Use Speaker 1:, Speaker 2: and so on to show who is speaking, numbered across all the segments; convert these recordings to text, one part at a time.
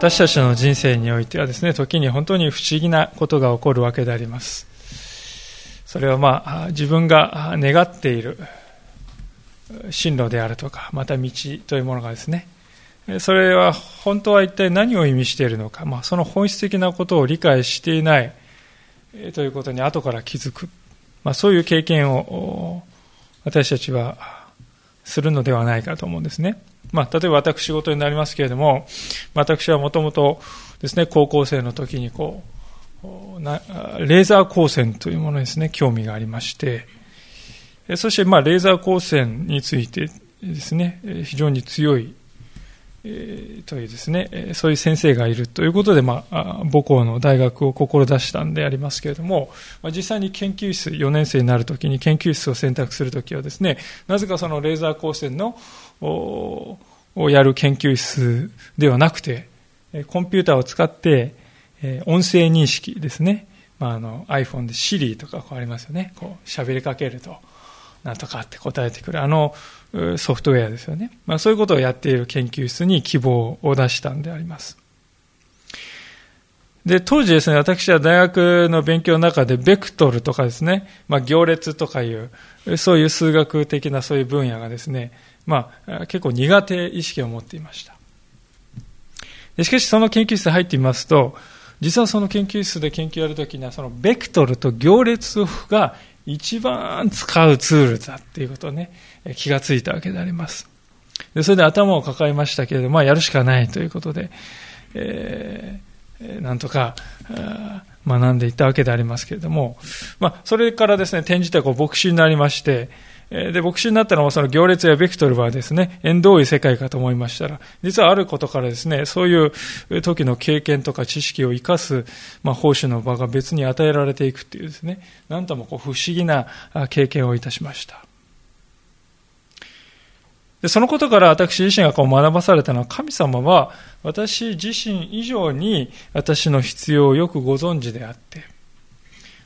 Speaker 1: 私たちの人生においてはですね、時に本当に不思議なことが起こるわけであります。それはまあ、自分が願っている進路であるとか、また道というものがですね、それは本当は一体何を意味しているのか、まあ、その本質的なことを理解していないということに後から気づく、まあ、そういう経験を私たちはするのではないかと思うんですね。まあ、例えば私事になりますけれども、私はもともとですね、高校生の時にこう、レーザー光線というものにですね、興味がありまして、そして、まあ、レーザー光線についてですね、非常に強い、えー、というですね、そういう先生がいるということで、まあ、母校の大学を志したんでありますけれども、まあ、実際に研究室、4年生になるときに研究室を選択するときはですね、なぜかそのレーザー光線のをやる研究室ではなくて、コンピューターを使って、音声認識ですね。まあ、あの iPhone で Siri とかこうありますよね。こう喋りかけると、なんとかって答えてくる。あのソフトウェアですよね。まあ、そういうことをやっている研究室に希望を出したんであります。で、当時ですね、私は大学の勉強の中で、ベクトルとかですね、まあ、行列とかいう、そういう数学的なそういう分野がですね、まあ、結構苦手意識を持っていました。しかし、その研究室に入ってみますと、実はその研究室で研究をやるときには、そのベクトルと行列が一番使うツールだっていうことをね、気がついたわけであります。でそれで頭を抱えましたけれども、まあ、やるしかないということで、えー、なんとか、学んでいったわけでありますけれども、まあ、それからですね、転じてこう牧師になりまして、で、牧師になったのもその行列やベクトルはですね、縁遠い世界かと思いましたら、実はあることからですね、そういう時の経験とか知識を生かす、まあ、奉仕の場が別に与えられていくっていうですね、なんともこう不思議な経験をいたしました。でそのことから私自身がこう学ばされたのは、神様は私自身以上に私の必要をよくご存知であって、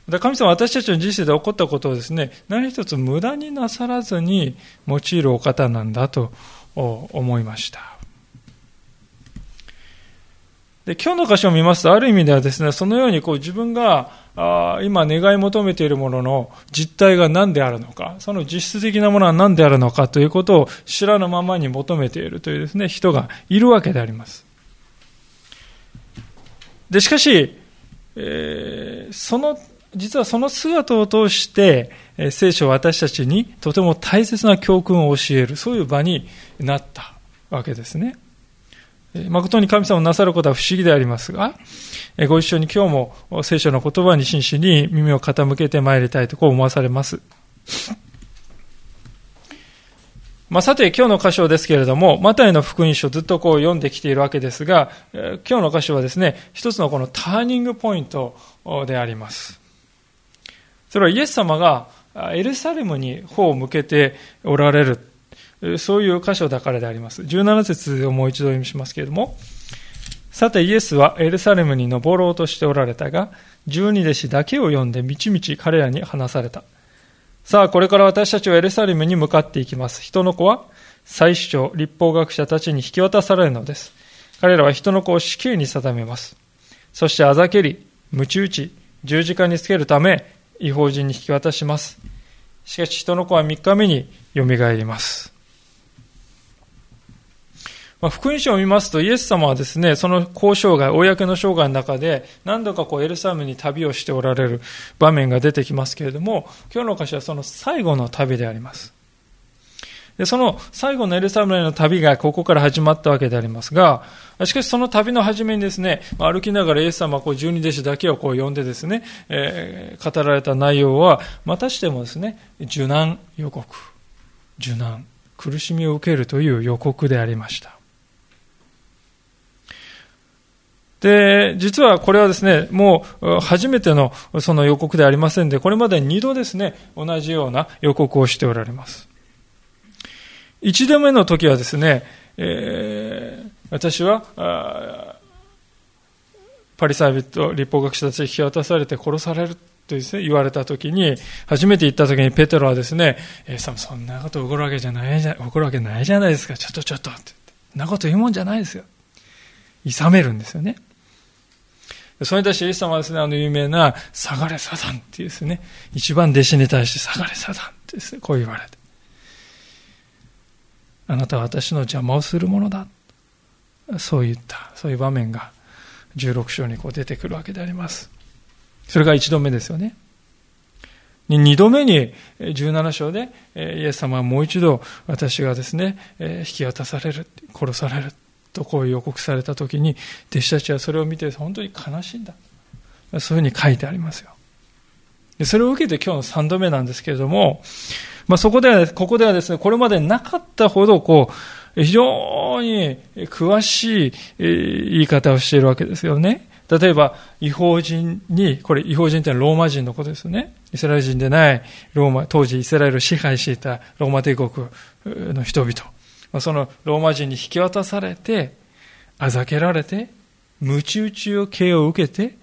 Speaker 1: 神様は私たちの人生で起こったことをですね、何一つ無駄になさらずに用いるお方なんだと思いました。で今日の箇所を見ますと、ある意味ではですね、そのようにこう自分があ今願い求めているものの実態が何であるのか、その実質的なものは何であるのかということを知らぬままに求めているというですね、人がいるわけであります。で、しかし、えー、その実はその姿を通して、聖書は私たちにとても大切な教訓を教える、そういう場になったわけですね。誠に神様をなさることは不思議でありますが、ご一緒に今日も聖書の言葉に真摯に耳を傾けてまいりたいとこう思わされます。まあ、さて、今日の箇所ですけれども、マタイの福音書ずっとこう読んできているわけですが、今日の箇所はですね、一つのこのターニングポイントであります。それはイエス様がエルサレムに頬を向けておられる、そういう箇所だからであります。17節をもう一度読みしますけれども、さてイエスはエルサレムに登ろうとしておられたが、十二弟子だけを呼んでみちみち彼らに話された。さあ、これから私たちはエルサレムに向かっていきます。人の子は、最主張、立法学者たちに引き渡されるのです。彼らは人の子を死刑に定めます。そしてあざけり、鞭打ち、十字架につけるため、違法人に引き渡します。しかし人の子は3日目によみがえります。まあ、福音書を見ますと、イエス様はですね、その交渉外、公の生涯の中で、何度かこうエルサレムに旅をしておられる場面が出てきますけれども、今日の歌詞はその最後の旅であります。で、その最後のエルサレムへの旅がここから始まったわけでありますが、しかしその旅の初めにですね、歩きながらイエス様はこう十二弟子だけをこう呼んでですね、えー、語られた内容は、またしてもですね、受難予告。受難。苦しみを受けるという予告でありました。で、実はこれはですね、もう初めてのその予告でありませんで、これまで2度ですね、同じような予告をしておられます。1度目の時はですね、えー、私は、パリサイ人、立法学者たちに引き渡されて殺されるとですね、言われたときに、初めて言ったときにペテロはですね、えー、そんなこと起こるわけじゃないじゃ、起こるわけないじゃないですか。ちょっとちょっとって。そんなこと言うもんじゃないですよ。諌めるんですよね。それに対してイエス様はですね、あの有名な、下がれサタンっていうですね、一番弟子に対して下がれサタンってですね、こう言われて。あなたは私の邪魔をするものだ。そういった、そういう場面が16章にこう出てくるわけであります。それが1度目ですよね。2度目に17章でイエス様はもう一度私がですね、引き渡される、殺されるとこう予告された時に弟子たちはそれを見て本当に悲しいんだ。そういうふうに書いてありますよ。それを受けて今日の3度目なんですけれども、まあ、そこでは、ここではですね、これまでなかったほど、こう、非常に詳しい言い方をしているわけですよね。例えば、違法人に、これ違法人ってのはローマ人のことですよね。イスラエル人でないローマ、当時イスラエルを支配していたローマ帝国の人々。そのローマ人に引き渡されて、あざけられて、鞭打ちを刑を受けて、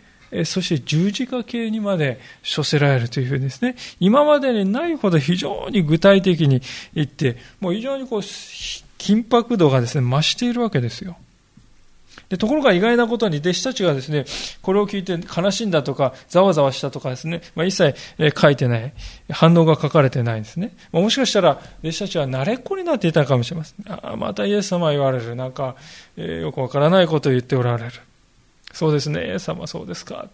Speaker 1: そして十字架刑にまで処せられるというふうにですね、今までにないほど非常に具体的に言って、もう非常にこう、緊迫度がですね、増しているわけですよ。でところが意外なことに弟子たちがですね、これを聞いて悲しんだとか、ざわざわしたとかですね、まあ、一切書いてない、反応が書かれてないんですね。もしかしたら、弟子たちは慣れっこになっていたかもしれません。あまたイエス様言われる。なんか、えー、よくわからないことを言っておられる。そうですね、イエス様そうですか。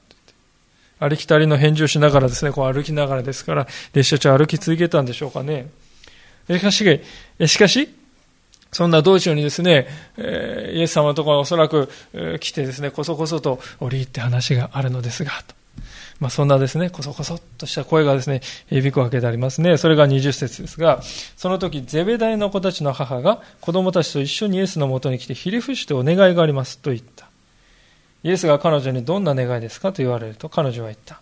Speaker 1: ありきたりの返事をしながらですね、こう歩きながらですから、弟子たちは歩き続けたんでしょうかね。しかし、しかし、そんな道中にですね、えイエス様のところにおそらく、来てですね、こそこそと折り入って話があるのですが、と。まあ、そんなですね、こそこそっとした声がですね、響くわけでありますね。それが20節ですが、その時、ゼベダイの子たちの母が子供たちと一緒にイエスのもとに来て、ひれ伏してお願いがありますと言った。イエスが彼女にどんな願いですかと言われると彼女は言った。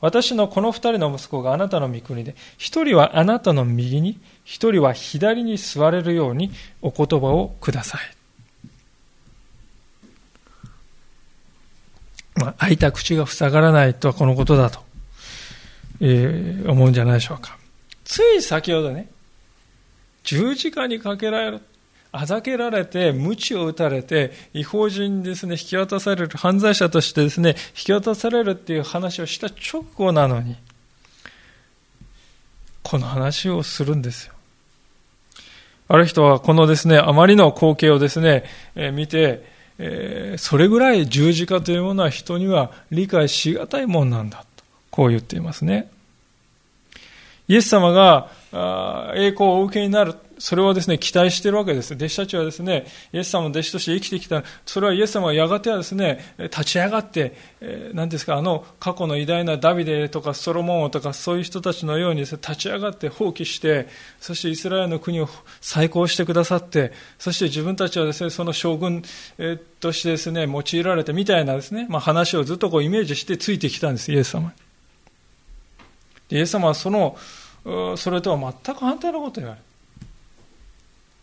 Speaker 1: 私のこの二人の息子があなたの御国で、一人はあなたの右に、一人は左に座れるようにお言葉をください。まあ、開いた口が塞がらないとはこのことだと、えー、思うんじゃないでしょうか。つい先ほどね、十字架にかけられる。あざけられて、鞭を打たれて、違法人にですね、引き渡される、犯罪者としてですね、引き渡されるっていう話をした直後なのに、この話をするんですよ。ある人はこのですね、あまりの光景をですね、えー、見て、えー、それぐらい十字架というものは人には理解しがたいもんなんだと、こう言っていますね。イエス様が栄光をお受けになる。それをですね、期待しているわけです。弟子たちはですね、イエス様の弟子として生きてきた。それはイエス様はやがてはですね、立ち上がって、何ですか、あの過去の偉大なダビデとかソロモン王とかそういう人たちのようにです、ね、立ち上がって放棄して、そしてイスラエルの国を再興してくださって、そして自分たちはですね、その将軍としてですね、用いられてみたいなですね、まあ、話をずっとこうイメージしてついてきたんです、イエス様イエス様はその、それとは全く反対のことを言われる。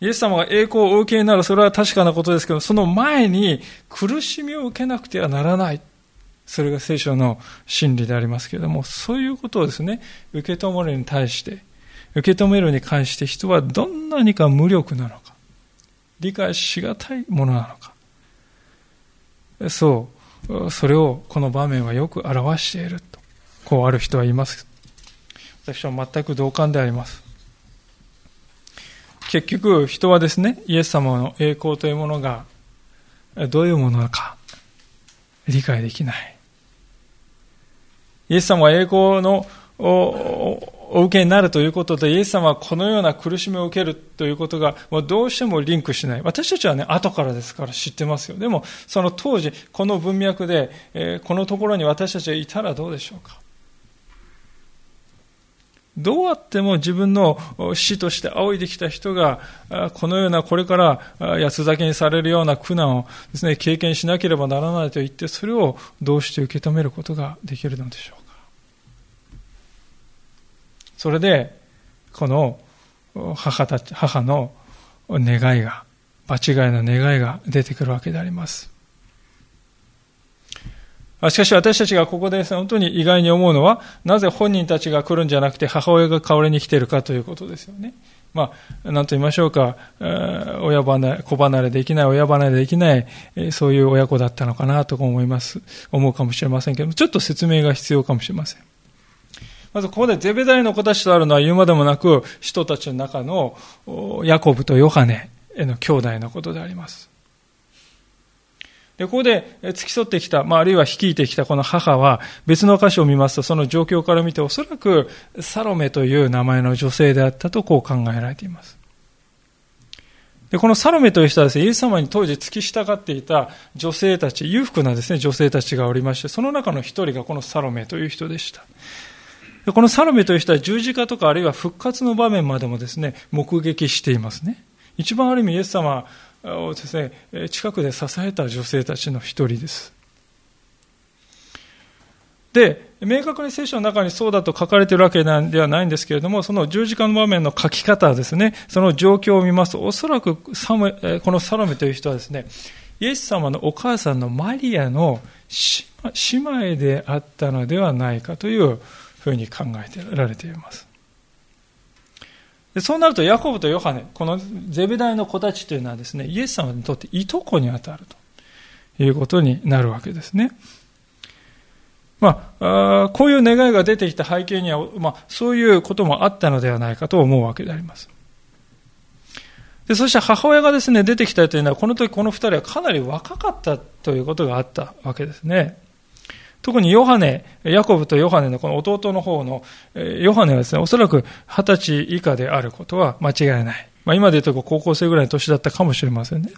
Speaker 1: イエス様が栄光を受けになる、それは確かなことですけど、その前に苦しみを受けなくてはならない。それが聖書の真理でありますけれども、そういうことをですね、受け止めるに対して、受け止めるに関して人はどんなにか無力なのか、理解しがたいものなのか。そう、それをこの場面はよく表していると、こうある人は言います。私は全く同感であります。結局、人はですね、イエス様の栄光というものがどういうものか理解できない。イエス様は栄光のお受けになるということで、イエス様はこのような苦しみを受けるということが、もうどうしてもリンクしない。私たちはね、後からですから知ってますよ。でも、その当時、この文脈で、えー、このところに私たちがいたらどうでしょうか。どうあっても自分の死として仰いできた人が、このようなこれから八つ咲きにされるような苦難をですね、経験しなければならないと言って、それをどうして受け止めることができるのでしょうか。それで、この母たち、母の願いが、場違いの願いが出てくるわけであります。しかし私たちがここで本当に意外に思うのは、なぜ本人たちが来るんじゃなくて母親が代わりに来ているかということですよね。まあ、なんと言いましょうか、親離れ、子離れできない、親離れできない、そういう親子だったのかなと思います、思うかもしれませんけども、ちょっと説明が必要かもしれません。まずここでゼベダイの子たちとあるのは言うまでもなく、人たちの中のヤコブとヨハネへの兄弟のことであります。で、ここで付き添ってきた、まあ、あるいは率いてきたこの母は、別の箇所を見ますと、その状況から見て、おそらくサロメという名前の女性であったとこう考えられています。で、このサロメという人はですね、イエス様に当時付き従っていた女性たち、裕福なですね、女性たちがおりまして、その中の一人がこのサロメという人でした。でこのサロメという人は十字架とかあるいは復活の場面までもですね、目撃していますね。一番ある意味イエス様をですね、近くで支えた女性たちの一人です。で、明確に聖書の中にそうだと書かれているわけではないんですけれども、その十字架の場面の書き方ですね、その状況を見ますと、おそらくサムこのサロメという人はですね、イエス様のお母さんのマリアの姉妹であったのではないかというふうに考えられています。でそうなると、ヤコブとヨハネ、このゼベダイの子たちというのはですね、イエス様にとっていとこに当たるということになるわけですね。まあ、あこういう願いが出てきた背景には、まあ、そういうこともあったのではないかと思うわけであります。でそして母親がですね、出てきたというのは、この時この二人はかなり若かったということがあったわけですね。特にヨハネ、ヤコブとヨハネのこの弟の方の、ヨハネはですね、おそらく二十歳以下であることは間違いない。まあ、今で言うと高校生ぐらいの年だったかもしれませんね。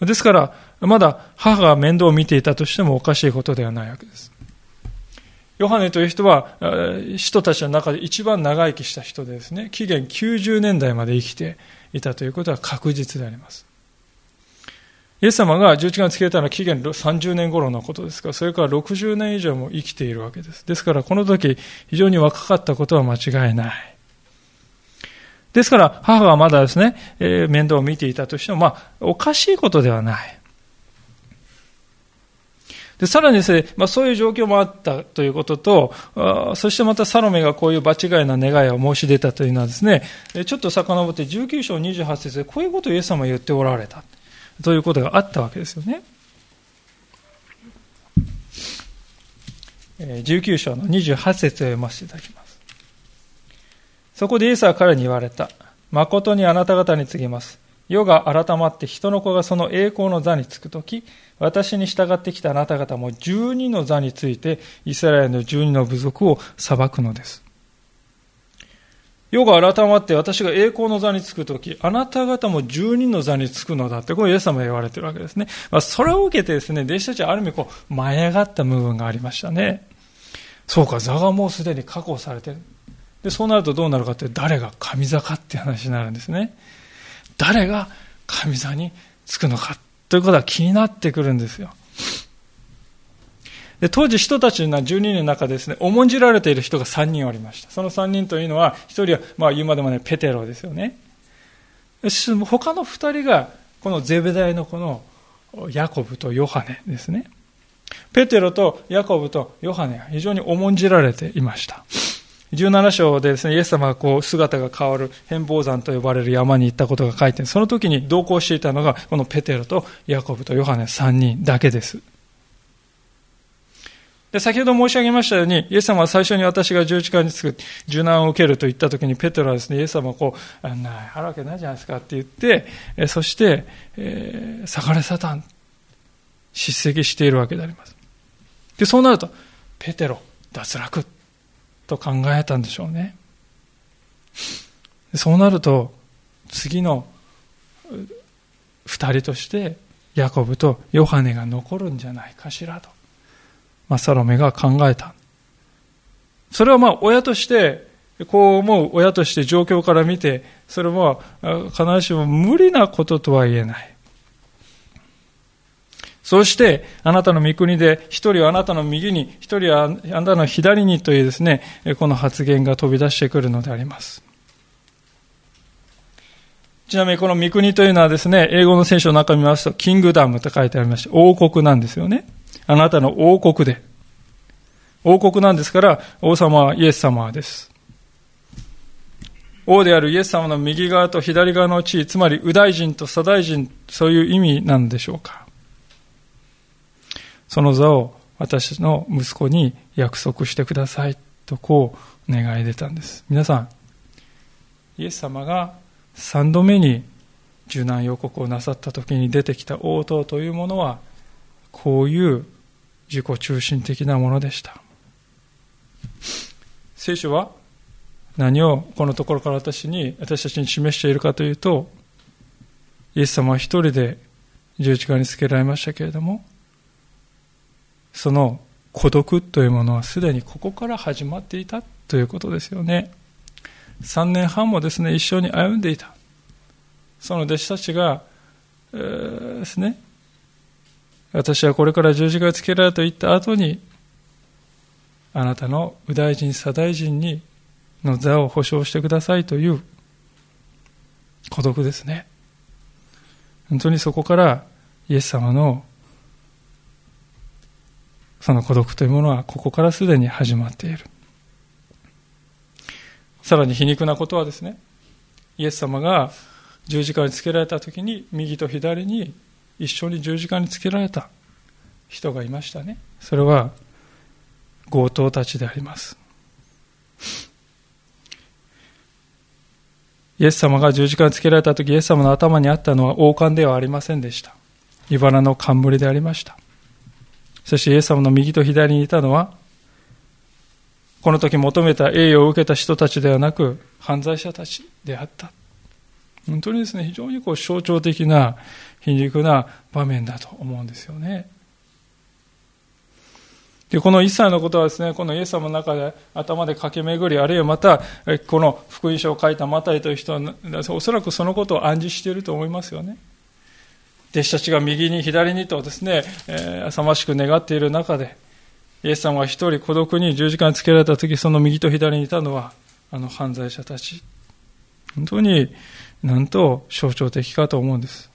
Speaker 1: ですから、まだ母が面倒を見ていたとしてもおかしいことではないわけです。ヨハネという人は、人たちの中で一番長生きした人でですね、紀元90年代まで生きていたということは確実であります。イエス様が十字架につけたのは紀元30年頃のことですから、それから60年以上も生きているわけです。ですから、この時、非常に若かったことは間違いない。ですから、母がまだですね、えー、面倒を見ていたとしても、まあ、おかしいことではない。で、さらにですね、まあそういう状況もあったということと、そしてまたサロメがこういう場違いな願いを申し出たというのはですね、ちょっと遡って19章28節でこういうことをイエス様は言っておられた。ということがあったわけですよね。19章の28節を読ませていただきます。そこでイエスは彼に言われた。誠にあなた方に告げます。世が改まって人の子がその栄光の座につくとき、私に従ってきたあなた方も十二の座について、イスラエルの十二の部族を裁くのです。世が改まって私が栄光の座につくとき、あなた方も十人の座につくのだって、これイエス様が言われてるわけですね。まあ、それを受けてですね、弟子たちはある意味こう、舞い上がった部分がありましたね。そうか、座がもうすでに確保されてる。で、そうなるとどうなるかって、誰が神座かって話になるんですね。誰が神座につくのかということは気になってくるんですよ。で当時人たちの12人の中ですね、重んじられている人が3人おりました。その3人というのは、1人は、まあ言うまでもね、ペテロですよね。他の2人が、このゼベダイのこのヤコブとヨハネですね。ペテロとヤコブとヨハネが非常に重んじられていました。17章でですね、イエス様がこう姿が変わる変貌山と呼ばれる山に行ったことが書いてその時に同行していたのが、このペテロとヤコブとヨハネ3人だけです。で、先ほど申し上げましたように、イエス様は最初に私が十字架につく、受難を受けると言った時に、ペテロはですね、イエス様はこう、あんな、あるわけないじゃないですかって言って、えそして、えー、逆れサタン、叱責しているわけであります。で、そうなると、ペテロ、脱落、と考えたんでしょうね。そうなると、次の二人として、ヤコブとヨハネが残るんじゃないかしらと。まあ、サロメが考えた。それはまあ親としてこう思う親として状況から見て、それは必ずしも無理なこととは言えない。そして、あなたの御国で、一人はあなたの右に、一人はあなたの左にというですね、この発言が飛び出してくるのであります。ちなみにこの御国というのはですね、英語の聖書の中を見ますと、キングダムと書いてありまして、王国なんですよね。あなたの王国で。王国なんですから、王様はイエス様です。王であるイエス様の右側と左側の地位、つまり右大臣と左大臣、そういう意味なんでしょうか。その座を私の息子に約束してくださいとこう願い出たんです皆さんイエス様が3度目に受難予告をなさった時に出てきた応答というものはこういう自己中心的なものでした聖書は何をこのところから私に私たちに示しているかというとイエス様は一人で十字架につけられましたけれどもその孤独というものはすでにここから始まっていたということですよね。3年半もですね、一緒に歩んでいた。その弟子たちが、えー、ですね、私はこれから十字架をつけられると言った後に、あなたの右大臣、左大臣にの座を保証してくださいという孤独ですね。本当にそこからイエス様のその孤独というものはここからすでに始まっている。さらに皮肉なことはですね、イエス様が十字架につけられた時に右と左に一緒に十字架につけられた人がいましたね。それは強盗たちであります。イエス様が十字架につけられた時、イエス様の頭にあったのは王冠ではありませんでした。茨の冠でありました。そしてイエス様の右と左にいたのは、この時求めた栄誉を受けた人たちではなく、犯罪者たちであった。本当にですね、非常にこう象徴的な皮肉な場面だと思うんですよね。で、この一切のことはですね、このイエス様の中で頭で駆け巡り、あるいはまた、この福音書を書いたマタイという人は、おそらくそのことを暗示していると思いますよね。弟子たちが右に左にとですね、えー、浅ましく願っている中で、イエス様は一人孤独に十字架につけられた時、その右と左にいたのは、あの犯罪者たち。本当になんと象徴的かと思うんです。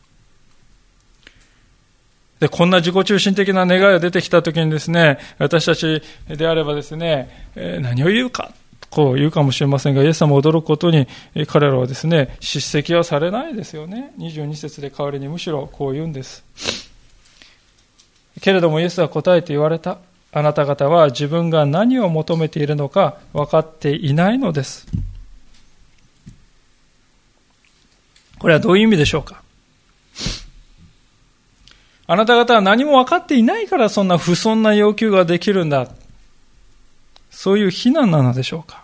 Speaker 1: で、こんな自己中心的な願いが出てきた時にですね、私たちであればですね、えー、何を言うかこう言うかもしれませんが、イエス様を驚くことに、彼らはですね、叱責はされないですよね。22節で代わりにむしろこう言うんです。けれどもイエスは答えて言われた。あなた方は自分が何を求めているのか分かっていないのです。これはどういう意味でしょうか？あなた方は何も分かっていないからそんな不遜な要求ができるんだ。そういう非難なのでしょうか？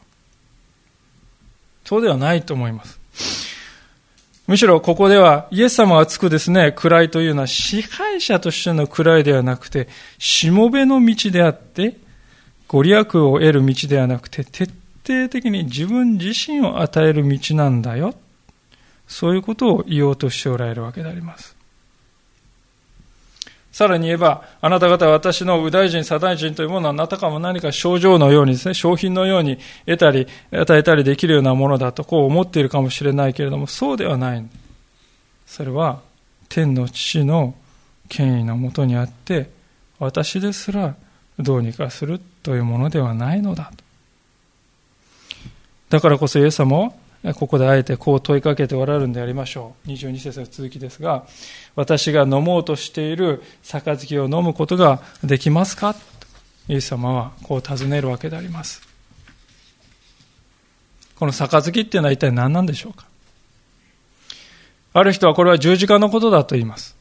Speaker 1: そうではないと思います。むしろここではイエス様がつくですね、位というのは支配者としての位ではなくて、しもべの道であって、ご利益を得る道ではなくて、徹底的に自分自身を与える道なんだよ。そういうことを言おうとしておられるわけであります。さらに言えば、あなた方は私の右大臣、左大臣というものは、あなたかも何か症状のようにですね、商品のように得たり、与えたりできるようなものだと、こう思っているかもしれないけれども、そうではない。それは、天の父の権威のもとにあって、私ですらどうにかするというものではないのだと。だからこそイエス様は、ここであえてこう問いかけておられるんでありましょう。22節の続きですが、私が飲もうとしている杯を飲むことができますか？イエス様はこう尋ねるわけであります。この杯っていうのは一体何なんでしょうか？ある人はこれは十字架のことだと言います。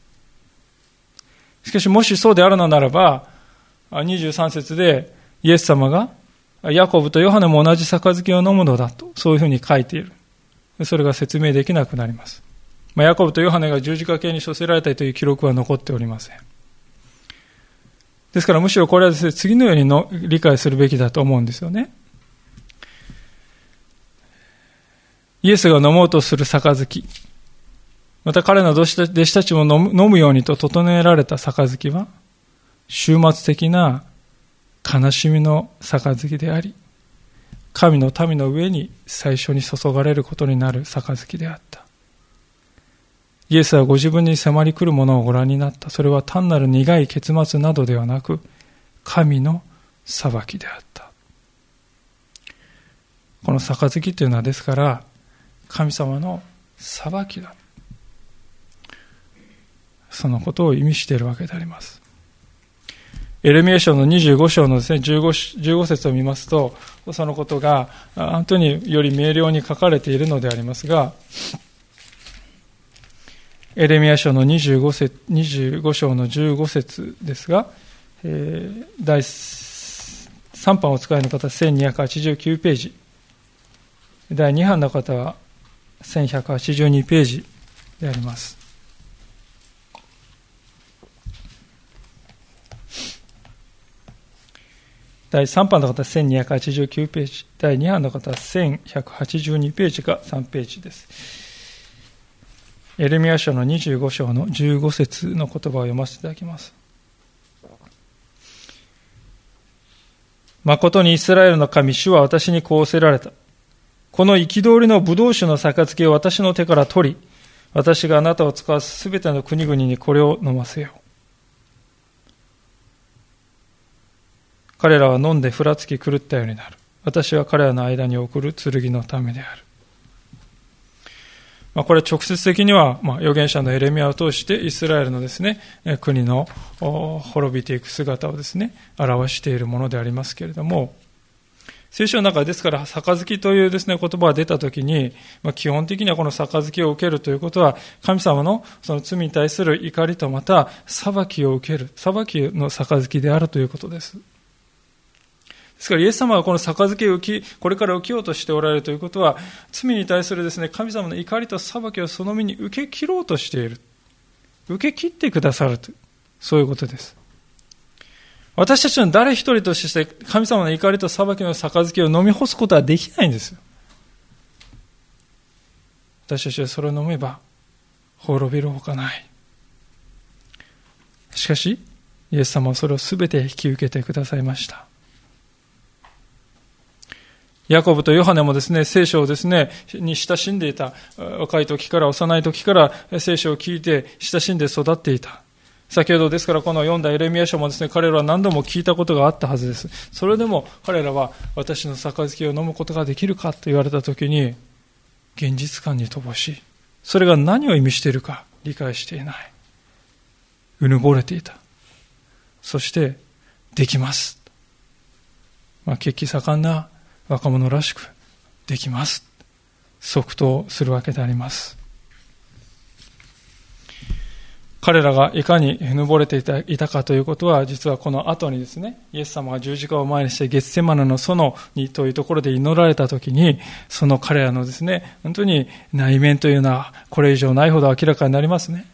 Speaker 1: しかしもしそうであるのならば、23節でイエス様がヤコブとヨハネも同じ杯を飲むのだと、そういうふうに書いている。それが説明できなくなります。まあ、ヤコブとヨハネが十字架系に処せられたという記録は残っておりません。ですからむしろこれはですね、次のようにの理解するべきだと思うんですよね。イエスが飲もうとする杯、また彼の弟子たちも飲むようにと整えられた杯は、終末的な悲しみの杯であり、神の民の上に最初に注がれることになる杯であった。イエスはご自分に迫り来るものをご覧になった。それは単なる苦い結末などではなく、神の裁きであった。この杯というのはですから、神様の裁きだ。そのことを意味しているわけであります。エレミア書の25章のですね、15, 15節を見ますと、そのことが本当により明瞭に書かれているのでありますが、エレミア書の 25, 節25章の15節ですが、えー、第3版お使いの方、1289ページ。第2版の方は1182ページであります。第3版の方1289ページ、第2版の方1182ページが3ページです。エレミア書の25章の15節の言葉を読ませていただきます。誠にイスラエルの神、主は私にこうせられた。この憤りの葡萄酒の杯を私の手から取り、私があなたを使わすすべての国々にこれを飲ませよう。彼らは飲んでふらつき狂ったようになる。私は彼らの間に送る剣のためである。まあ、これは直接的には、まあ、預言者のエレミアを通してイスラエルのですね、国の滅びていく姿をですね、表しているものでありますけれども、聖書の中ですから、杯というですね、言葉が出たときに、まあ、基本的にはこの杯を受けるということは、神様のその罪に対する怒りとまた、裁きを受ける、裁きの杯であるということです。ですからイエス様がこの杯をき、これから受けようとしておられるということは、罪に対するですね、神様の怒りと裁きをその身に受け切ろうとしている。受け切ってくださると。そういうことです。私たちの誰一人として神様の怒りと裁きの杯を飲み干すことはできないんですよ。私たちはそれを飲めば滅びるほかない。しかし、イエス様はそれを全て引き受けてくださいました。ヤコブとヨハネもですね、聖書をですね、に親しんでいた。若い時から、幼い時から聖書を聞いて親しんで育っていた。先ほどですからこの読んだエレミア書もですね、彼らは何度も聞いたことがあったはずです。それでも彼らは私の杯を飲むことができるかと言われた時に、現実感に乏しい。それが何を意味しているか理解していない。うぬぼれていた。そして、できます。まあ、血気盛んな若者らしくできます。即答するわけであります。彼らがいかにぬぼれていたかということは、実はこの後にですね、イエス様が十字架を前にしてゲッセマナの園にというところで祈られたときに、その彼らのですね、本当に内面というのはこれ以上ないほど明らかになりますね。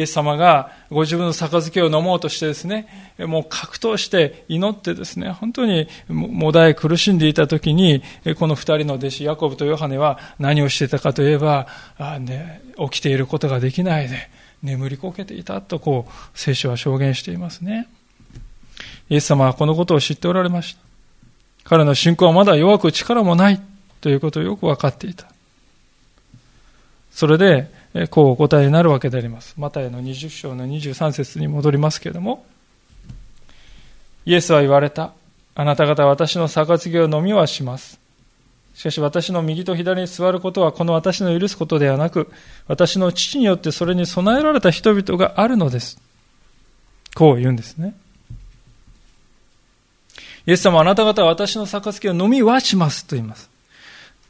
Speaker 1: イエス様がご自分の杯を飲もうとしてですね、もう格闘して祈ってですね、本当にもだえ苦しんでいた時に、この二人の弟子、ヤコブとヨハネは何をしていたかといえば、あね、起きていることができないで、眠りこけていたとこう、聖書は証言していますね。イエス様はこのことを知っておられました。彼の信仰はまだ弱く力もないということをよく分かっていた。それで、こうお答えになるわけであります。マタイの20章の23節に戻りますけれども、イエスは言われた。あなた方は私の杯を飲みはします。しかし私の右と左に座ることはこの私の許すことではなく、私の父によってそれに備えられた人々があるのです。こう言うんですね。イエス様あなた方は私の杯を飲みはしますと言います。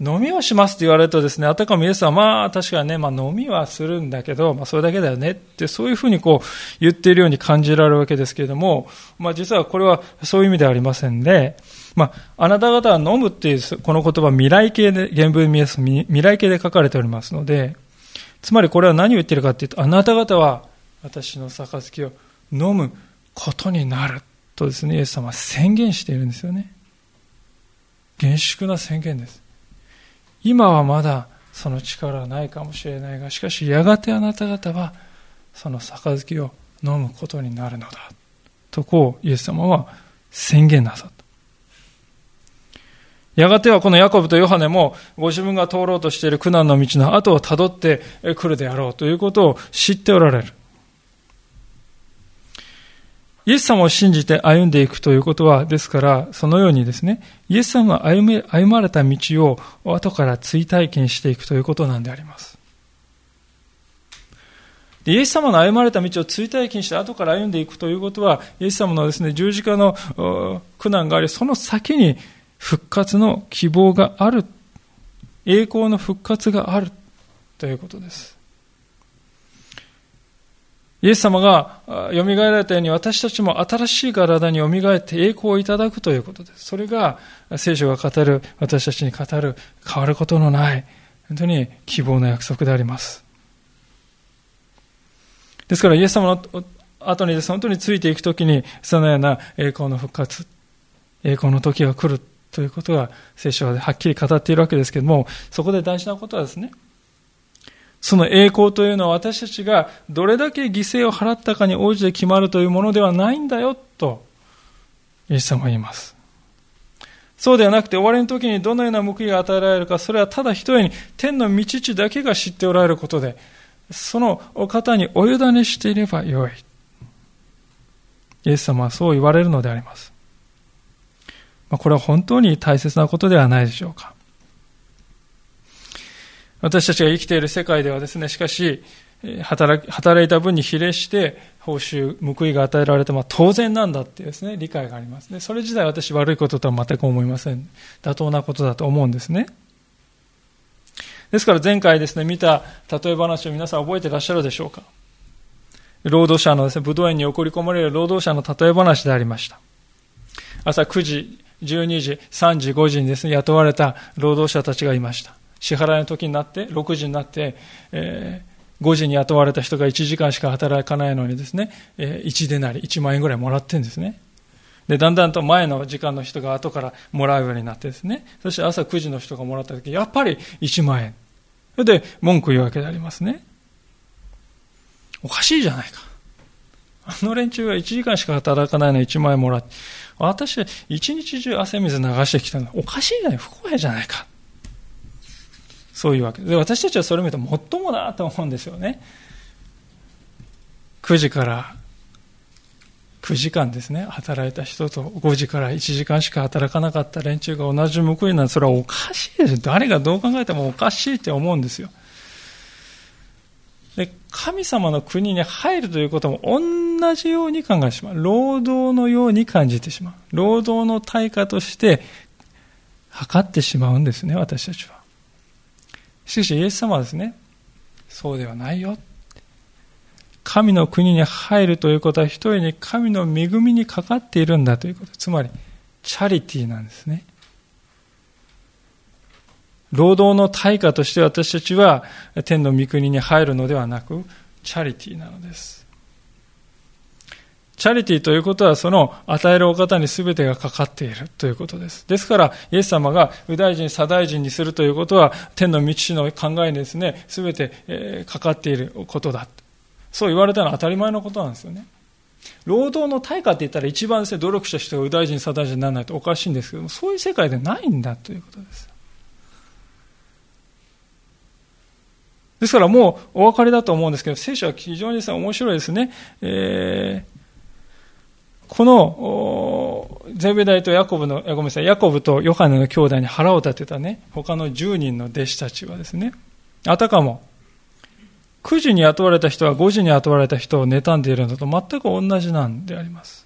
Speaker 1: 飲みはしますって言われるとですね、あたかもイエスはまあ確かにね、まあ飲みはするんだけど、まあそれだけだよねってそういうふうにこう言っているように感じられるわけですけれども、まあ実はこれはそういう意味ではありませんで、まああなた方は飲むっていうこの言葉未来形で、原文見ます未来形で書かれておりますので、つまりこれは何を言ってるかっていうと、あなた方は私の杯を飲むことになるとですね、イエス様は宣言しているんですよね。厳粛な宣言です。今はまだその力はないかもしれないが、しかしやがてあなた方はその杯を飲むことになるのだ。とこうイエス様は宣言なさった。やがてはこのヤコブとヨハネもご自分が通ろうとしている苦難の道の後をたどってくるであろうということを知っておられる。イエス様を信じて歩んでいくということは、ですから、そのようにですね、イエス様が歩め歩まれた道を後から追体験していくということなんであります。イエス様の歩まれた道を追体験して後から歩んでいくということは、イエス様のですね、十字架の苦難があり、その先に復活の希望がある、栄光の復活があるということです。イエス様が蘇られたように私たちも新しい体に蘇って栄光をいただくということです。それが聖書が語る、私たちに語る変わることのない、本当に希望の約束であります。ですからイエス様の後にです、本当についていくときに、そのような栄光の復活、栄光の時が来るということが聖書ははっきり語っているわけですけども、そこで大事なことはですね、その栄光というのは私たちがどれだけ犠牲を払ったかに応じて決まるというものではないんだよと、イエス様は言います。そうではなくて終わりの時にどのような報いが与えられるか、それはただ一重に天の道地だけが知っておられることで、そのお方にお委ねしていればよい。イエス様はそう言われるのであります。これは本当に大切なことではないでしょうか。私たちが生きている世界ではですね、しかし、働働いた分に比例して報酬、報いが与えられて、まあ、当然なんだっていうですね、理解がありますね。それ自体私悪いこととは全く思いません。妥当なことだと思うんですね。ですから前回ですね、見た例え話を皆さん覚えていらっしゃるでしょうか労働者のですね、武道園に送り込まれる労働者の例え話でありました。朝9時、12時、3時、5時にですね、雇われた労働者たちがいました。支払いの時になって、6時になって、えー、5時に雇われた人が1時間しか働かないのにですね、えー、1でなり1万円ぐらいもらってるんですね。で、だんだんと前の時間の人が後からもらうようになってですね、そして朝9時の人がもらった時、やっぱり1万円。それで文句言うわけでありますね。おかしいじゃないか。あの連中は1時間しか働かないのに1万円もらって、私は一日中汗水流してきたの。おかしいじゃない、不公平じゃないか。そういうわけ。で私たちはそれを見るともっともなと思うんですよね。9時から9時間ですね。働いた人と5時から1時間しか働かなかった。連中が同じ報いなんてそれはおかしいです誰がどう考えてもおかしいって思うんですよ。で神様の国に入るということも同じように考えてしまう。労働のように感じてしまう。労働の対価として測ってしまうんですね私たちは。しかしイエス様はですね、そうではないよ。神の国に入るということは一人に神の恵みにかかっているんだということ。つまり、チャリティーなんですね。労働の対価として私たちは天の御国に入るのではなく、チャリティーなのです。チャリティーということはその与えるお方に全てがかかっているということです。ですから、イエス様が右大臣、左大臣にするということは、天の道の考えにですね、全て、かかっていることだ。そう言われたのは当たり前のことなんですよね。労働の対価って言ったら一番ですね、努力した人が右大臣、左大臣にならないとおかしいんですけども、そういう世界でないんだということです。ですからもうお分かりだと思うんですけど、聖書は非常にです、ね、面白いですね。えーこの、ゼベダイとヤコブの、ごめんなさい、ヤコブとヨハネの兄弟に腹を立てたね、他の10人の弟子たちはですね、あたかも、9時に雇われた人は5時に雇われた人を妬んでいるのと全く同じなんであります。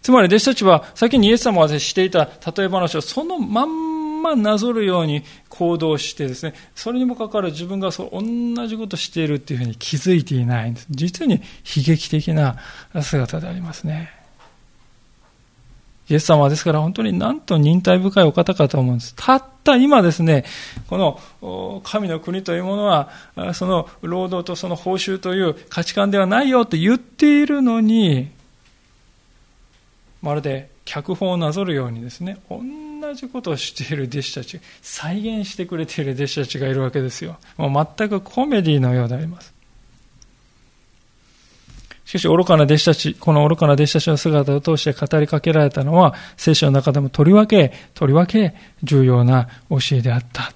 Speaker 1: つまり弟子たちは先にイエス様がしていた例え話をそのまんまなぞるように行動してですね、それにもかかわらず自分がそう同じことしているっていうふうに気づいていないんです。実に悲劇的な姿でありますね。イエス様はですから本当になんと忍耐深いお方かと思うんです。たった今ですね、この神の国というものは、その労働とその報酬という価値観ではないよと言っているのに、まるで脚本をなぞるようにですね、同じことをしている弟子たち、再現してくれている弟子たちがいるわけですよ。もう全くコメディのようであります。しかし愚かな弟子たち、この愚かな弟子たちの姿を通して語りかけられたのは、聖書の中でもとりわけ、とりわけ重要な教えであった。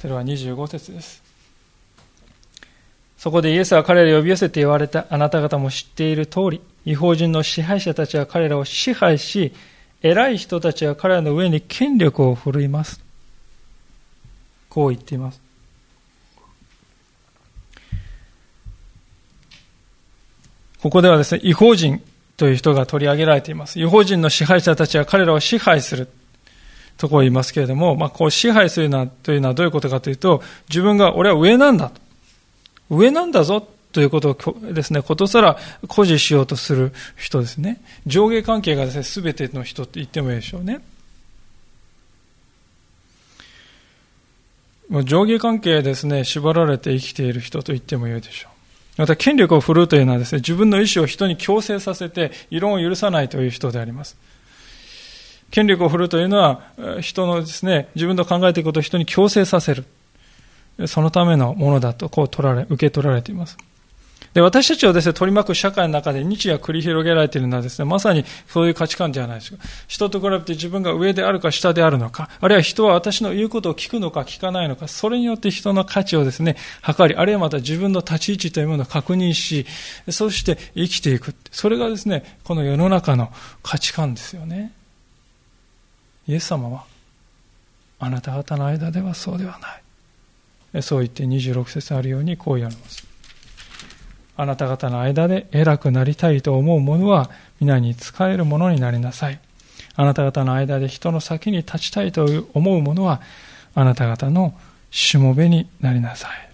Speaker 1: それは25節です。そこでイエスは彼らを呼び寄せて言われたあなた方も知っている通り、違法人の支配者たちは彼らを支配し、偉い人たちは彼らの上に権力を振るいます。こう言っています。ここではですね、違法人という人が取り上げられています。違法人の支配者たちは彼らを支配するとこを言いますけれども、まあ、こう支配するなというのはどういうことかというと、自分が俺は上なんだと。上なんだぞということをですね、ことさら誇示しようとする人ですね。上下関係がですね、すべての人って言ってもいいでしょうね。上下関係ですね、縛られて生きている人と言ってもいいでしょう。また権力を振るうというのはですね、自分の意思を人に強制させて異論を許さないという人であります。権力を振るうというのは、人のですね、自分の考えていることを人に強制させる。そのためのものだと、こう取られ、受け取られています。で、私たちをですね、取り巻く社会の中で日夜繰り広げられているのはですね、まさにそういう価値観ではないですか。人と比べて自分が上であるか下であるのか、あるいは人は私の言うことを聞くのか聞かないのか、それによって人の価値をですね、測り、あるいはまた自分の立ち位置というものを確認し、そして生きていく。それがですね、この世の中の価値観ですよね。イエス様は、あなた方の間ではそうではない。そう言って26節あるようにこう言われます。あなた方の間で偉くなりたいと思う者は皆に仕えるものになりなさい。あなた方の間で人の先に立ちたいと思う者はあなた方のしもべになりなさい。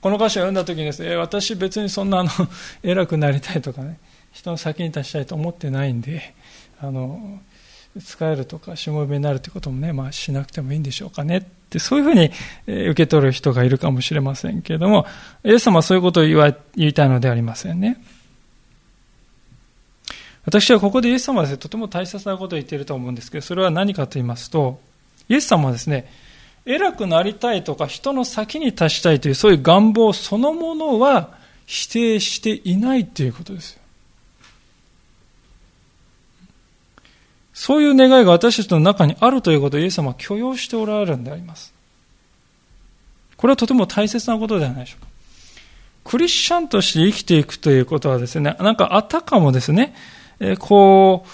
Speaker 1: この歌詞を読んだ時にですね、私別にそんなあの 偉くなりたいとかね、人の先に立ちたいと思ってないんで、あの、使えるとか、しもべになるということもね、まあしなくてもいいんでしょうかねって、そういうふうに受け取る人がいるかもしれませんけれども、イエス様はそういうことを言いたいのではありませんね。私はここでイエス様はですね、とても大切なことを言っていると思うんですけど、それは何かと言いますと、イエス様はですね、偉くなりたいとか人の先に立ちたいというそういう願望そのものは否定していないということですよ。そういう願いが私たちの中にあるということをイエス様は許容しておられるんであります。これはとても大切なことではないでしょうか。クリスチャンとして生きていくということはですね、なんかあたかもですね、えこ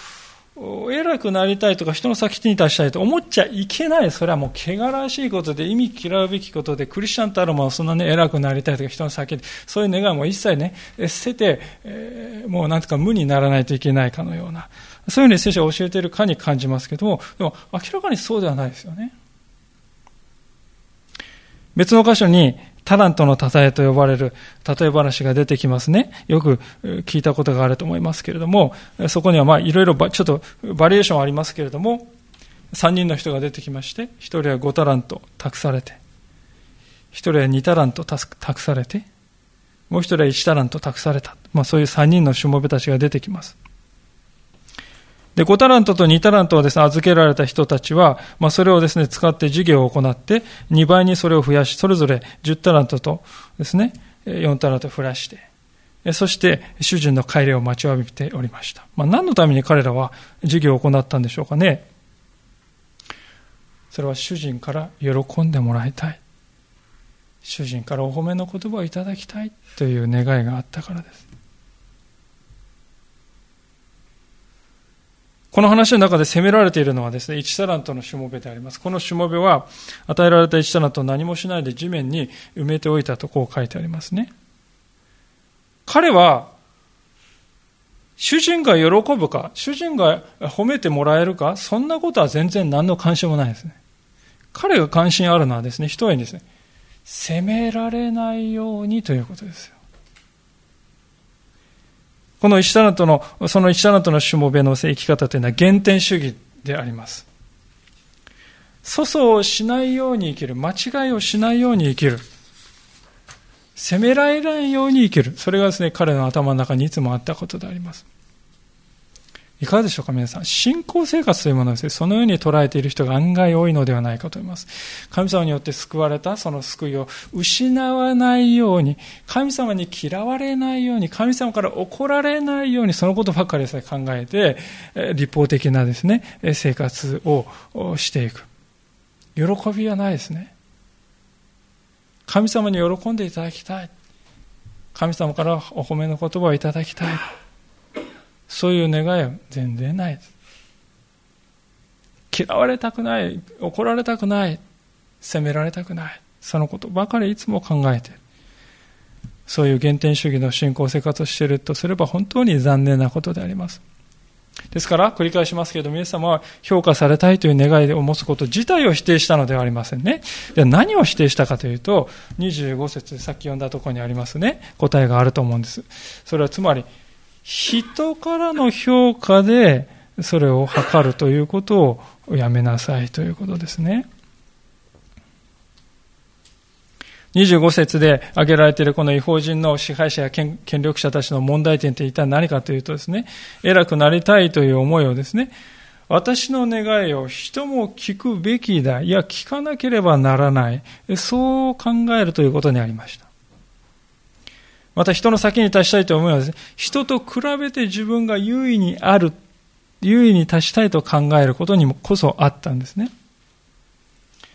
Speaker 1: う、偉くなりたいとか人の先に立ちたいと思っちゃいけない。それはもう汚らしいことで意味嫌うべきことで、クリスチャンとあるものそんなね、偉くなりたいとか人の先に、そういう願いも一切ね、捨てて、えー、もうなんとか無にならないといけないかのような、そういうふうに聖書が教えているかに感じますけども、でも明らかにそうではないですよね。別の箇所に、タラントのたたえと呼ばれる例え話が出てきますね。よく聞いたことがあると思いますけれども、そこにはまあいろいろちょっとバリエーションありますけれども、3人の人が出てきまして、1人は5タラント託されて、1人は2タラント託されて、もう1人は1タラント託された。まあそういう3人のしもべたちが出てきます。で、5タラントと2タラントをですね、預けられた人たちは、まあ、それをですね、使って事業を行って、2倍にそれを増やし、それぞれ10タラントとですね、4タラント増やして、そして、主人の帰りを待ちわびておりました。まあ、何のために彼らは事業を行ったんでしょうかね。それは主人から喜んでもらいたい。主人からお褒めの言葉をいただきたいという願いがあったからです。この話の中で責められているのはですね、1タラントのしもべであります。このしもべは、与えられた1タラントを何もしないで地面に埋めておいたとこう書いてありますね。彼は、主人が喜ぶか、主人が褒めてもらえるか、そんなことは全然何の関心もないですね。彼が関心あるのはですね、一重にですね、責められないようにということです。この石田の、その石田のしもべの生き方というのは原点主義であります。粗相をしないように生きる。間違いをしないように生きる。責められないように生きる。それがですね、彼の頭の中にいつもあったことであります。いかがでしょうか皆さん。信仰生活というものですね、そのように捉えている人が案外多いのではないかと思います。神様によって救われたその救いを失わないように、神様に嫌われないように、神様から怒られないように、そのことばかりですね、考えて、立法的なですね、生活をしていく。喜びはないですね。神様に喜んでいただきたい。神様からお褒めの言葉をいただきたい。そういう願いは全然ないです。嫌われたくない、怒られたくない、責められたくない、そのことばかりいつも考えている。そういう原点主義の信仰生活をしているとすれば本当に残念なことであります。ですから、繰り返しますけど、皆様は評価されたいという願いを持つこと自体を否定したのではありませんね。で何を否定したかというと、25節さっき読んだところにありますね、答えがあると思うんです。それはつまり、人からの評価でそれを測るということをやめなさいということですね。25節で挙げられているこの違法人の支配者や権力者たちの問題点って一体何かというとですね、偉くなりたいという思いをですね、私の願いを人も聞くべきだ、いや聞かなければならない、そう考えるということにありました。また人の先に立ちたいと思いはですね、人と比べて自分が優位にある、優位に立ちたいと考えることにもこそあったんですね。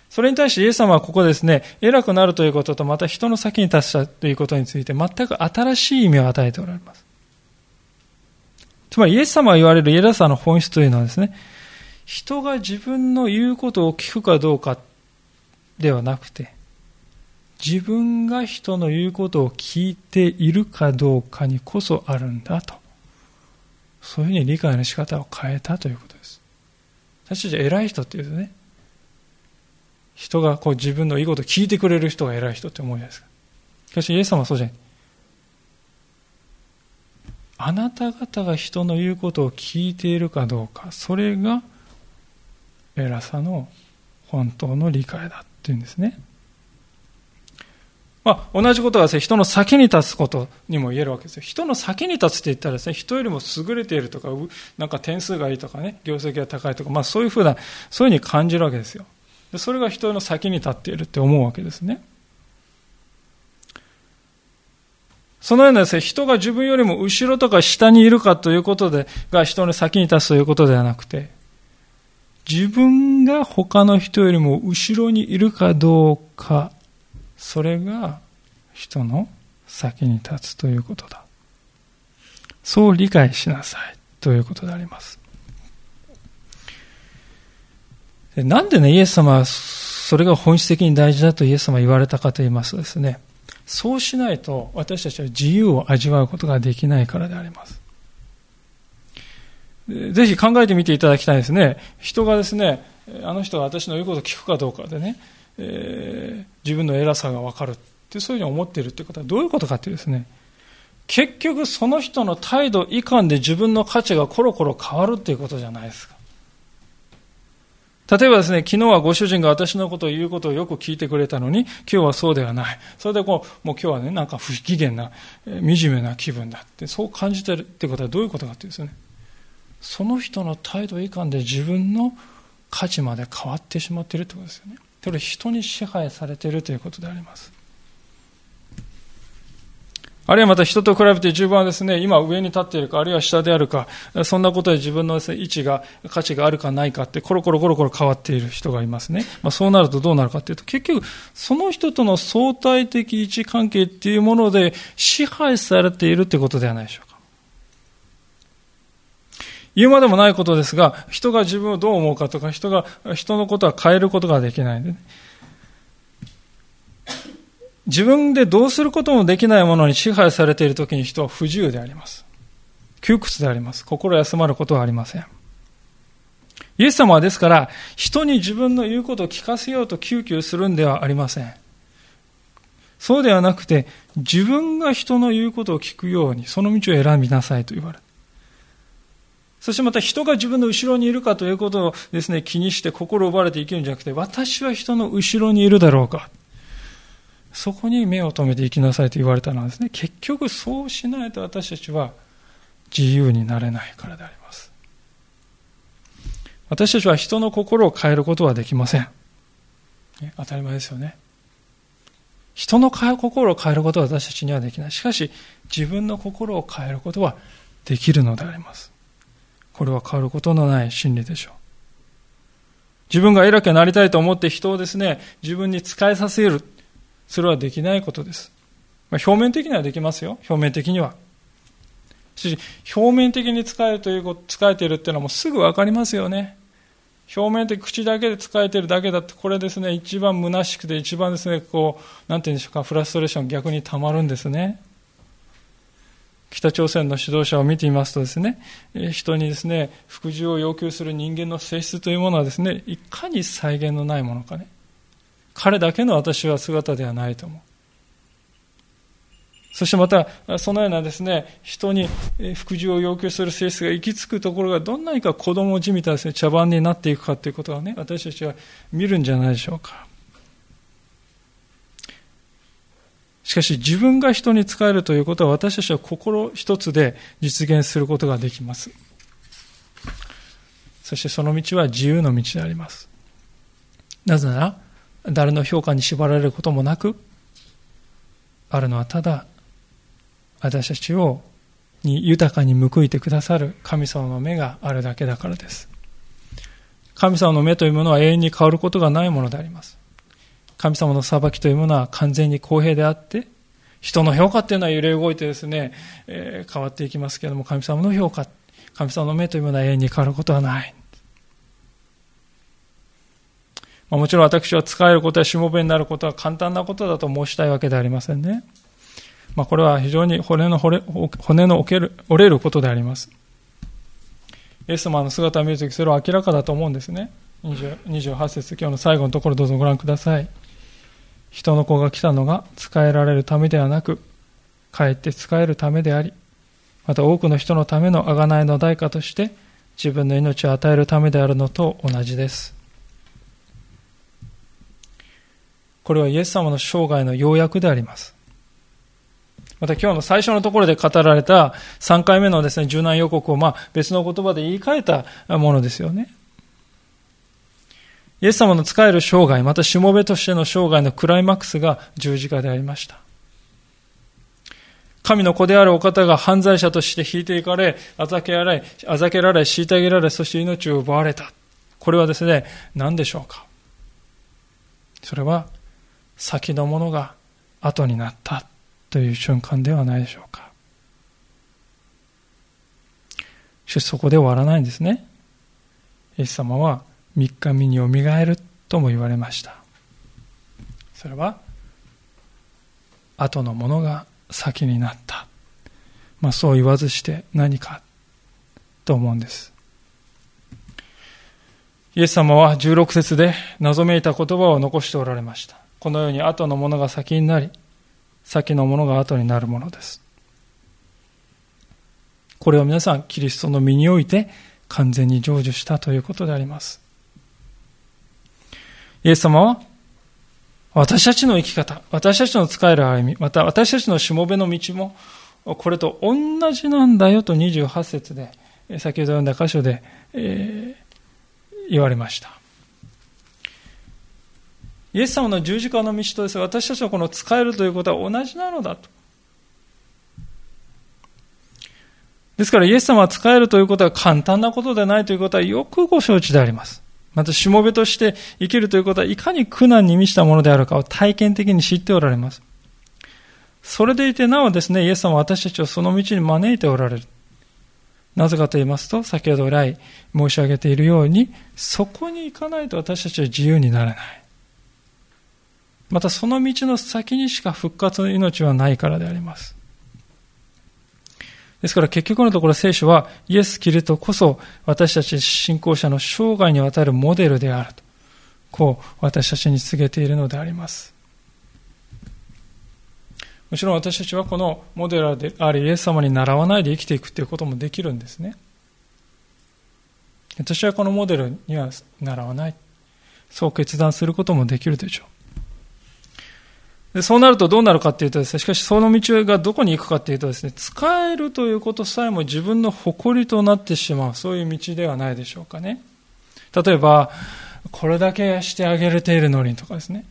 Speaker 1: それに対してイエス様はここですね、偉くなるということと、また人の先に立つということについて、全く新しい意味を与えておられます。つまりイエス様が言われる偉さの本質というのはですね、人が自分の言うことを聞くかどうかではなくて、自分が人の言うことを聞いているかどうかにこそあるんだと。そういうふうに理解の仕方を変えたということです。私たち偉い人っていうとね、人がこう自分の言うことを聞いてくれる人が偉い人って思うじゃないですか。しかし、イエス様はそうじゃない。あなた方が人の言うことを聞いているかどうか、それが偉さの本当の理解だっていうんですね。まあ、同じことが、人の先に立つことにも言えるわけですよ。人の先に立つって言ったらですね、人よりも優れているとか、なんか点数がいいとかね、業績が高いとか、まあそういうふうな、そういうふうに感じるわけですよ。でそれが人の先に立っているって思うわけですね。そのようなですね、人が自分よりも後ろとか下にいるかということで、が人の先に立つということではなくて、自分が他の人よりも後ろにいるかどうか、それが人の先に立つということだ。そう理解しなさいということであります。なんでね、イエス様はそれが本質的に大事だとイエス様は言われたかと言いますとですね、そうしないと私たちは自由を味わうことができないからであります。ぜひ考えてみていただきたいですね。人がですね、あの人が私の言うことを聞くかどうかでね、えー、自分の偉さがわかるってそういうふうに思っているってことはどういうことかっていうですね、結局その人の態度以下で自分の価値がコロコロ変わるっていうことじゃないですか。例えばですね、昨日はご主人が私のことを言うことをよく聞いてくれたのに、今日はそうではない。それでこう、もう今日はね、なんか不機嫌なえ、惨めな気分だって、そう感じてるってことはどういうことかっていうですね、その人の態度以下で自分の価値まで変わってしまっているということですよね。それ人に支配されているということであります。あるいはまた人と比べて自分はですね、今上に立っているか、あるいは下であるか、そんなことで自分の、ね、位置が、価値があるかないかって、コロコロコロコロ変わっている人がいますね。まあ、そうなるとどうなるかというと、結局、その人との相対的位置関係っていうもので支配されているということではないでしょう。言うまでもないことですが、人が自分をどう思うかとか、人が、人のことは変えることができないんでね。自分でどうすることもできないものに支配されている時に人は不自由であります。窮屈であります。心休まることはありません。イエス様はですから、人に自分の言うことを聞かせようと救急するんではありません。そうではなくて、自分が人の言うことを聞くように、その道を選びなさいと言われる。そしてまた人が自分の後ろにいるかということをですね、気にして心を奪われて生きるんじゃなくて、私は人の後ろにいるだろうか。そこに目を留めていきなさいと言われたのはですね、結局そうしないと私たちは自由になれないからであります。私たちは人の心を変えることはできません。当たり前ですよね。人の心を変えることは私たちにはできない。しかし、自分の心を変えることはできるのであります。これは変わることのない真理でしょう。自分が偉くなりたいと思って人をですね、自分に使いさせる。それはできないことです。まあ、表面的にはできますよ。表面的には。し表面的に使えるということ、使えているっていうのはもうすぐわかりますよね。表面で口だけで使えてるだけだって、これですね、一番虚しくて、一番ですね、こう、なんて言うんでしょうか、フラストレーション逆にたまるんですね。北朝鮮の指導者を見ていますとですね、人にですね、服従を要求する人間の性質というものはですね、いかに再現のないものかね。彼だけの私は姿ではないと思う。そしてまた、そのようなですね、人に服従を要求する性質が行き着くところがどんなにか子供じみたですね、茶番になっていくかということはね、私たちは見るんじゃないでしょうか。しかし自分が人に仕えるということは私たちは心一つで実現することができます。そしてその道は自由の道であります。なぜなら、誰の評価に縛られることもなく、あるのはただ私たちをに豊かに報いてくださる神様の目があるだけだからです。神様の目というものは永遠に変わることがないものであります。神様の裁きというものは完全に公平であって、人の評価っていうのは揺れ動いてですね、えー、変わっていきますけれども、神様の評価、神様の目というものは永遠に変わることはない。まあ、もちろん私は使えることやしもべになることは簡単なことだと申したいわけではありませんね。まあ、これは非常に骨の骨骨の折れることであります。イエス様の姿を見るとき、それは明らかだと思うんですね。28節、今日の最後のところどうぞご覧ください。人の子が来たのが使えられるためではなく、かえって使えるためであり、また多くの人のための贖いの代価として、自分の命を与えるためであるのと同じです。これはイエス様の生涯の要約であります。また今日の最初のところで語られた3回目のですね、柔軟予告をまあ別の言葉で言い換えたものですよね。イエス様の使える生涯、またしもべとしての生涯のクライマックスが十字架でありました。神の子であるお方が犯罪者として引いていかれ、あざけられ、あざけられ、虐げられ、そして命を奪われた。これはですね、何でしょうか？それは、先のものが後になったという瞬間ではないでしょうか。しかしそこで終わらないんですね。イエス様は三日目によみがえるとも言われました。それは、後のものが先になった。まあそう言わずして何かと思うんです。イエス様は16節で謎めいた言葉を残しておられました。このように後のものが先になり、先のものが後になるものです。これを皆さん、キリストの身において完全に成就したということであります。イエス様は、私たちの生き方、私たちの使える歩み、また私たちのしもべの道も、これと同じなんだよと28節で、先ほど読んだ箇所で、えー、言われました。イエス様の十字架の道とです私たちはこの使えるということは同じなのだと。ですからイエス様は使えるということは簡単なことでないということはよくご承知であります。また、しもべとして生きるということはいかに苦難に満ちたものであるかを体験的に知っておられます。それでいてなおですね、イエス様は私たちをその道に招いておられる。なぜかと言いますと、先ほど来申し上げているように、そこに行かないと私たちは自由になれない。またその道の先にしか復活の命はないからであります。ですから結局のところ聖書はイエス・キリストこそ私たち信仰者の生涯にわたるモデルであると、こう私たちに告げているのであります。もちろん私たちはこのモデルでありイエス様に習わないで生きていくということもできるんですね。私はこのモデルには習わない。そう決断することもできるでしょう。でそうなるとどうなるかっていうとですね、しかしその道がどこに行くかっていうとですね、使えるということさえも自分の誇りとなってしまう、そういう道ではないでしょうかね。例えば、これだけしてあげれているのにとかですね、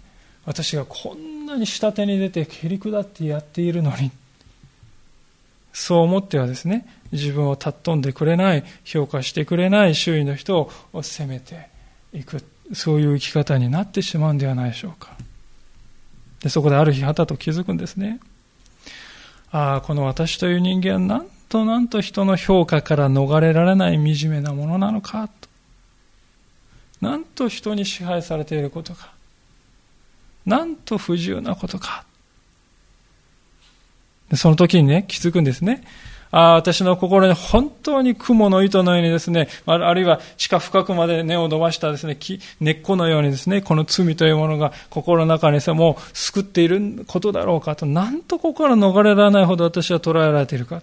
Speaker 1: 私がこんなに下手に出て蹴り下ってやっているのに、そう思ってはですね、自分を尊んでくれない、評価してくれない周囲の人を責めていく、そういう生き方になってしまうんではないでしょうか。でそこである日、はたと気づくんですね。ああ、この私という人間なんとなんと人の評価から逃れられない惨めなものなのかと。なんと人に支配されていることか。なんと不自由なことか。でその時にね、気づくんですね。あ私の心に本当に雲の糸のようにですね、あるいは地下深くまで根を伸ばしたですね、根っこのようにですね、この罪というものが心の中にさ、もう救っていることだろうかと、なんとここから逃れられないほど私は捉えられているか。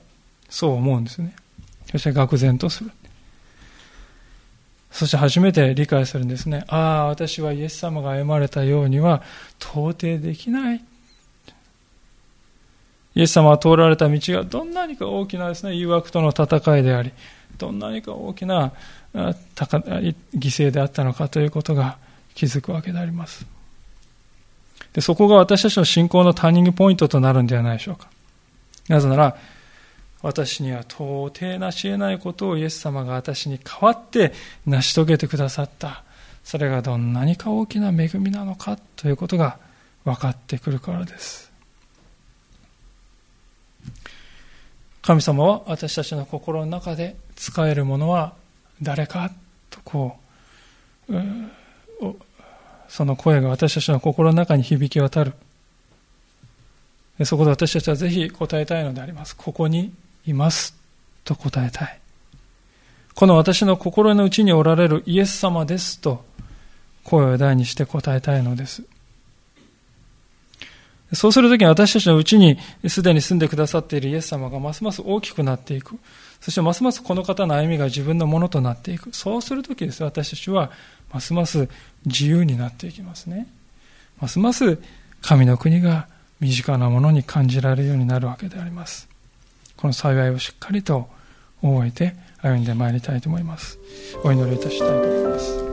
Speaker 1: そう思うんですね。そして愕然とする。そして初めて理解するんですね。ああ、私はイエス様が歩まれたようには到底できない。イエス様が通られた道がどんなにか大きなですね、誘惑との戦いであり、どんなにか大きな犠牲であったのかということが気づくわけであります。でそこが私たちの信仰のターニングポイントとなるんではないでしょうか。なぜなら、私には到底なし得ないことをイエス様が私に代わって成し遂げてくださった。それがどんなにか大きな恵みなのかということが分かってくるからです。神様は私たちの心の中で使えるものは誰かとこう、その声が私たちの心の中に響き渡る。そこで私たちはぜひ答えたいのであります。ここにいますと答えたい。この私の心の内におられるイエス様ですと声を大にして答えたいのです。そうするときに私たちのうちにすでに住んでくださっているイエス様がますます大きくなっていく。そしてますますこの方の歩みが自分のものとなっていく。そうするときです私たちはますます自由になっていきますね。ますます神の国が身近なものに感じられるようになるわけであります。この幸いをしっかりと覚えて歩んでまいりたいと思います。お祈りいたしたいと思います。